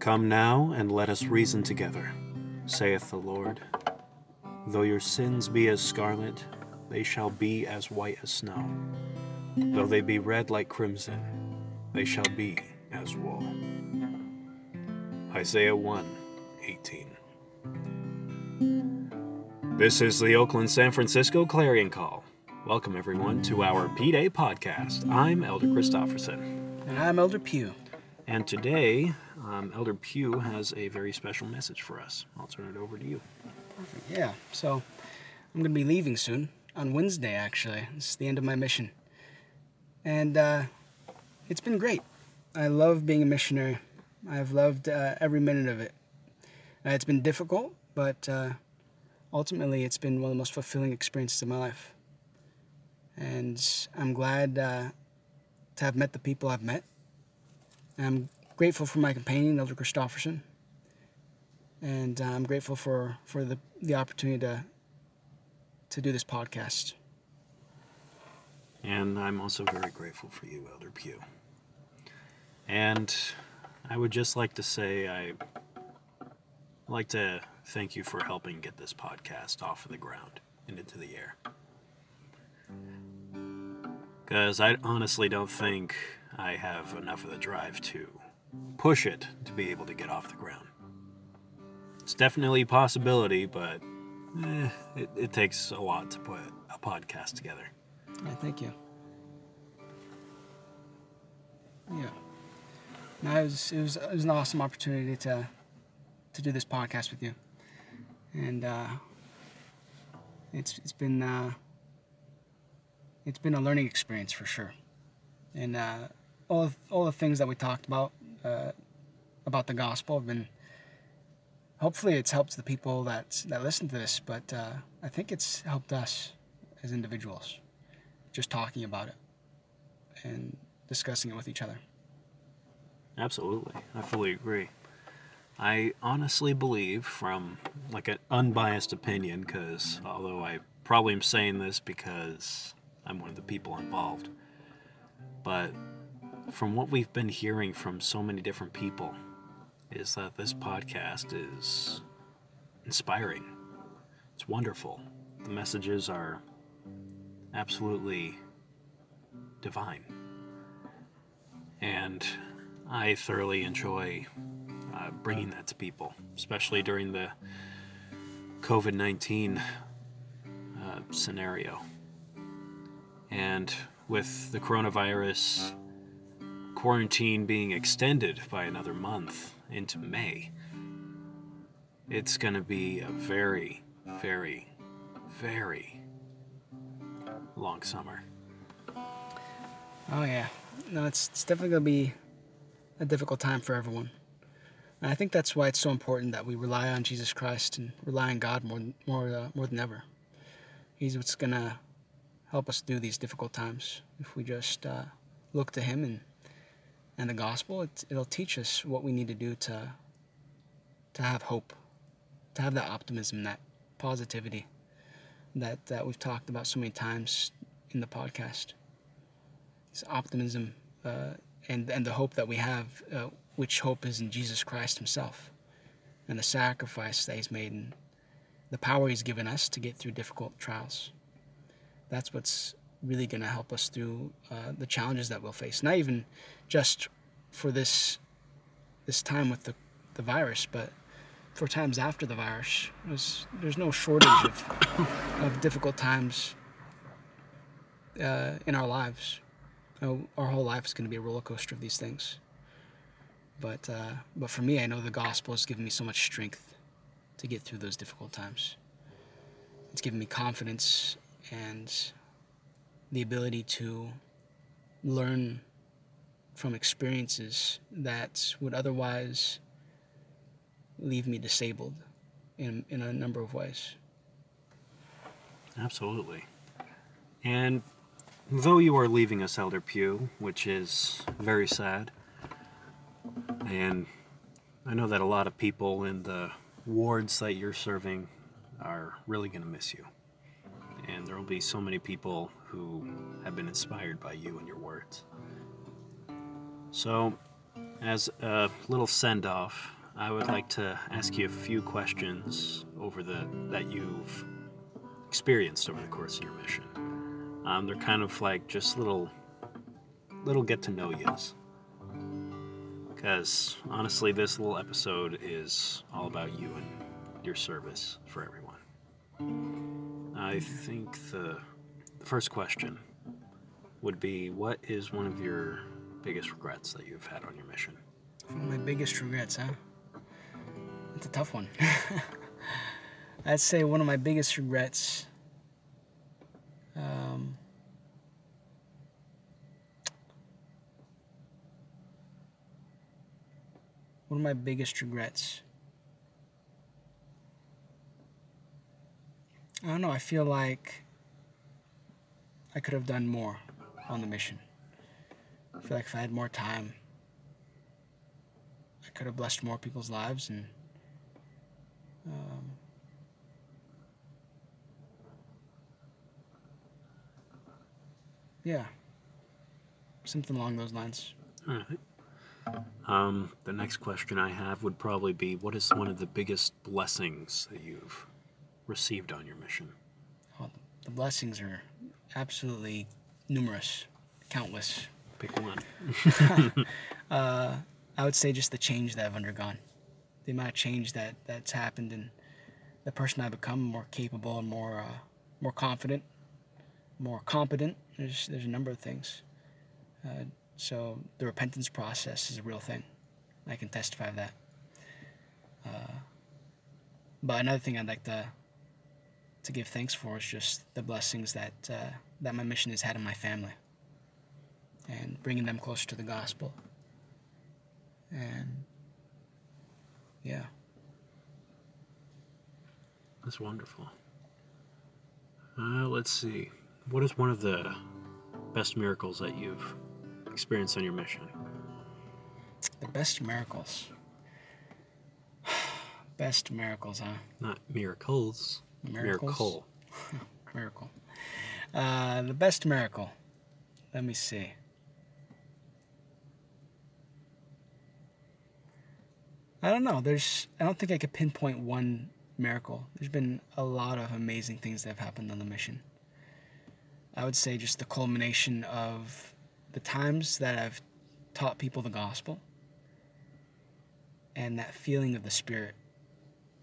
Come now and let us reason together, saith the Lord. Though your sins be as scarlet, they shall be as white as snow. Though they be red like crimson, they shall be as wool. Isaiah 1 18. This is the Oakland San Francisco Clarion Call. Welcome, everyone, to our P Day podcast. I'm Elder Christofferson. And I'm Elder Pugh. And today, um, Elder Pugh has a very special message for us. I'll turn it over to you. Yeah, so I'm going to be leaving soon, on Wednesday, actually. It's the end of my mission. And uh, it's been great. I love being a missionary. I've loved uh, every minute of it. Uh, it's been difficult, but uh, ultimately, it's been one of the most fulfilling experiences of my life. And I'm glad uh, to have met the people I've met. I'm grateful for my companion, Elder Christofferson. And uh, I'm grateful for, for the, the opportunity to, to do this podcast. And I'm also very grateful for you, Elder Pugh. And I would just like to say I like to thank you for helping get this podcast off of the ground and into the air. Because I honestly don't think I have enough of the drive to push it to be able to get off the ground. It's definitely a possibility, but eh, it, it takes a lot to put a podcast together. Yeah, thank you. Yeah. No, it was, it was it was an awesome opportunity to to do this podcast with you, and uh, it's it's been uh, it's been a learning experience for sure, and uh, all of, all the things that we talked about uh, about the gospel I've been. Hopefully, it's helped the people that that listen to this, but uh, I think it's helped us as individuals, just talking about it and discussing it with each other. Absolutely. I fully agree. I honestly believe, from like an unbiased opinion, because although I probably am saying this because I'm one of the people involved, but from what we've been hearing from so many different people, is that this podcast is inspiring. It's wonderful. The messages are absolutely divine. And I thoroughly enjoy uh, bringing that to people, especially during the COVID 19 uh, scenario. And with the coronavirus quarantine being extended by another month into May, it's going to be a very, very, very long summer. Oh yeah, no, it's it's definitely gonna be a difficult time for everyone. And I think that's why it's so important that we rely on Jesus Christ and rely on God more more uh, more than ever. He's what's gonna help us through these difficult times. If we just uh, look to Him and and the gospel, it, it'll teach us what we need to do to to have hope, to have that optimism, that positivity that that we've talked about so many times in the podcast. This optimism uh, and and the hope that we have, uh, which hope is in Jesus Christ Himself, and the sacrifice that He's made, and the power He's given us to get through difficult trials. That's what's really going to help us through uh, the challenges that we'll face. Not even just for this this time with the the virus, but for times after the virus. There's, there's no shortage of, of difficult times uh, in our lives. You know, our whole life is going to be a roller coaster of these things. But, uh, but for me, I know the gospel has given me so much strength to get through those difficult times. It's given me confidence and the ability to learn from experiences that would otherwise leave me disabled in, in a number of ways. Absolutely. And though you are leaving us, Elder Pugh, which is very sad, and I know that a lot of people in the wards that you're serving are really going to miss you. And there will be so many people who have been inspired by you and your words. So, As a little send off, I would like to ask you a few questions over the that you've experienced over the course of your mission. Um, they're kind of like just little little get to know yous. Because honestly, this little episode is all about you and your service for everyone. I think the, first question would be what is one of your biggest regrets that you've had on your mission? One of my biggest regrets, huh? It's a tough one. I'd say one of my biggest regrets. Um, one of my biggest regrets. I don't know. I feel like I could have done more on the mission. I feel like if I had more time, I could have blessed more people's lives and um, yeah, something along those lines. All right. Um, the next question I have would probably be what is one of the biggest blessings that you've received on your mission? Well, the blessings are absolutely numerous, countless. Pick one. uh, I would say just the change that I've undergone, the amount of change that that's happened, and the person I've become more capable and more uh, more confident, more competent. There's there's a number of things. Uh, so the repentance process is a real thing. I can testify of that. Uh, but another thing I'd like to to give thanks for is just the blessings that uh, that my mission has had in my family, and bringing them closer to the gospel. And yeah, That's wonderful. Uh, let's see. What is one of the best miracles that you've experienced on your mission? the best miracles. best miracles, huh? Not miracles. Miracles? Miracle. Miracle. Uh, the best miracle. Let me see. I don't know. There's. I don't think I could pinpoint one miracle. There's been a lot of amazing things that have happened on the mission. I would say just the culmination of the times that I've taught people the gospel and that feeling of the spirit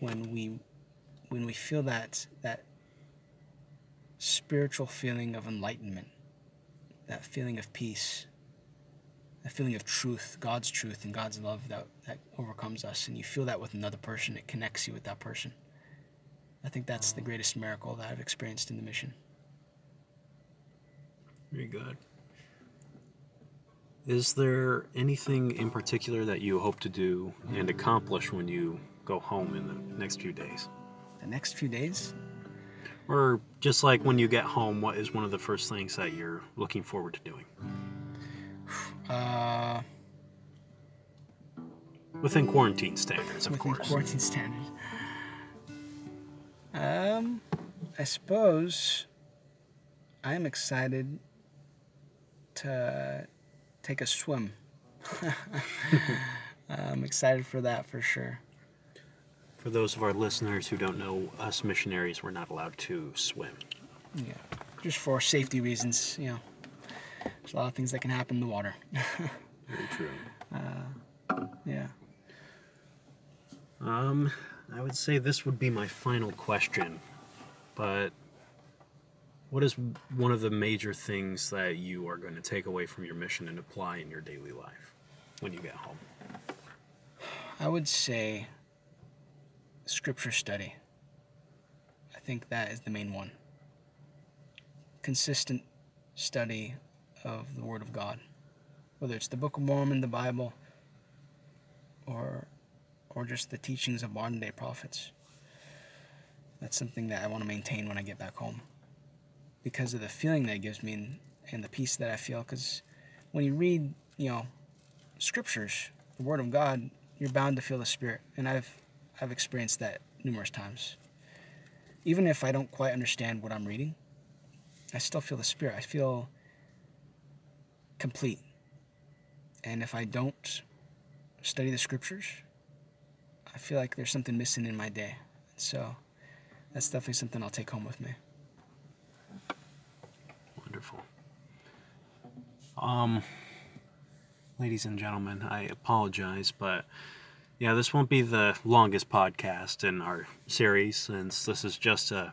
when we when we feel that that spiritual feeling of enlightenment, that feeling of peace, that feeling of truth, God's truth and God's love that, that overcomes us, and you feel that with another person, it connects you with that person. I think that's the greatest miracle that I've experienced in the mission. Very good. Is there anything in particular that you hope to do and accomplish when you go home in the next few days? The next few days, Or just like when you get home, what is one of the first things that you're looking forward to doing? uh, Within quarantine standards, of within course. quarantine standards. Um, I suppose I am excited to take a swim. I'm excited for that for sure. For those of our listeners who don't know, us missionaries were not allowed to swim. Yeah, just for safety reasons. You know, there's a lot of things that can happen in the water. Very true. yeah. Um, I would say this would be my final question, but what is one of the major things that you are going to take away from your mission and apply in your daily life when you get home? I would say scripture study. I think that is the main one. Consistent study of the Word of God, whether it's the Book of Mormon, the Bible, or or just the teachings of modern day prophets. That's something that I want to maintain when I get back home because of the feeling that it gives me and, and the peace that I feel. Because when you read, you know, scriptures, the Word of God, you're bound to feel the Spirit, and I've I've experienced that numerous times. Even if I don't quite understand what I'm reading, I still feel the Spirit. I feel complete. And if I don't study the scriptures, I feel like there's something missing in my day. So that's definitely something I'll take home with me. Wonderful. Um, ladies and gentlemen, I apologize, but yeah, this won't be the longest podcast in our series since this is just a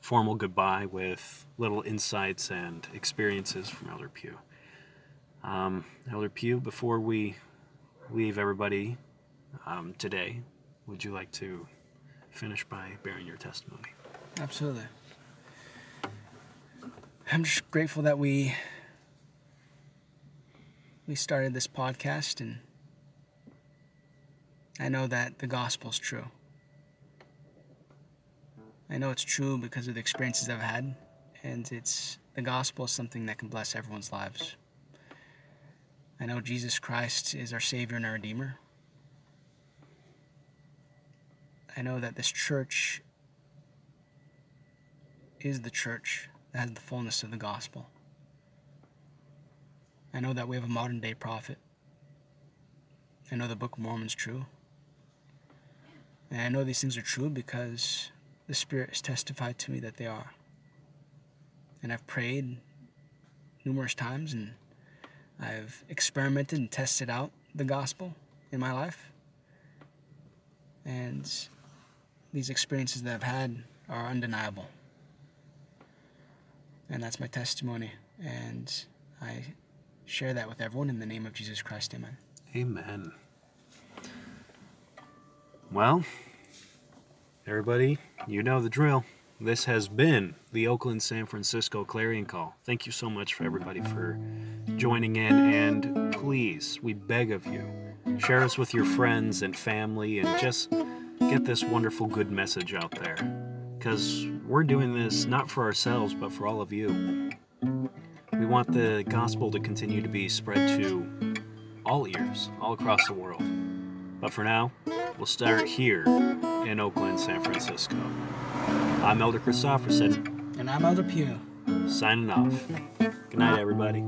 formal goodbye with little insights and experiences from Elder Pugh. Um, Elder Pugh, before we leave everybody um, today, would you like to finish by bearing your testimony? Absolutely. I'm just grateful that we we started this podcast and I know that the gospel's true. I know it's true because of the experiences I've had and it's the gospel is something that can bless everyone's lives. I know Jesus Christ is our savior and our redeemer. I know that this church is the church that has the fullness of the gospel. I know that we have a modern day prophet. I know the Book of Mormon's true. And I know these things are true because the Spirit has testified to me that they are. And I've prayed numerous times and I've experimented and tested out the gospel in my life. And these experiences that I've had are undeniable. And that's my testimony. And I share that with everyone in the name of Jesus Christ. Amen. Amen. Well, everybody, you know the drill. This has been the Oakland San Francisco Clarion Call. Thank you so much for everybody for joining in, and please, we beg of you, share us with your friends and family, and just get this wonderful good message out there. Because we're doing this not for ourselves, but for all of you. We want the gospel to continue to be spread to all ears, all across the world. But for now, we'll start here in Oakland, San Francisco. I'm Elder Christofferson, And I'm Elder Pugh. signing off. Good night, everybody.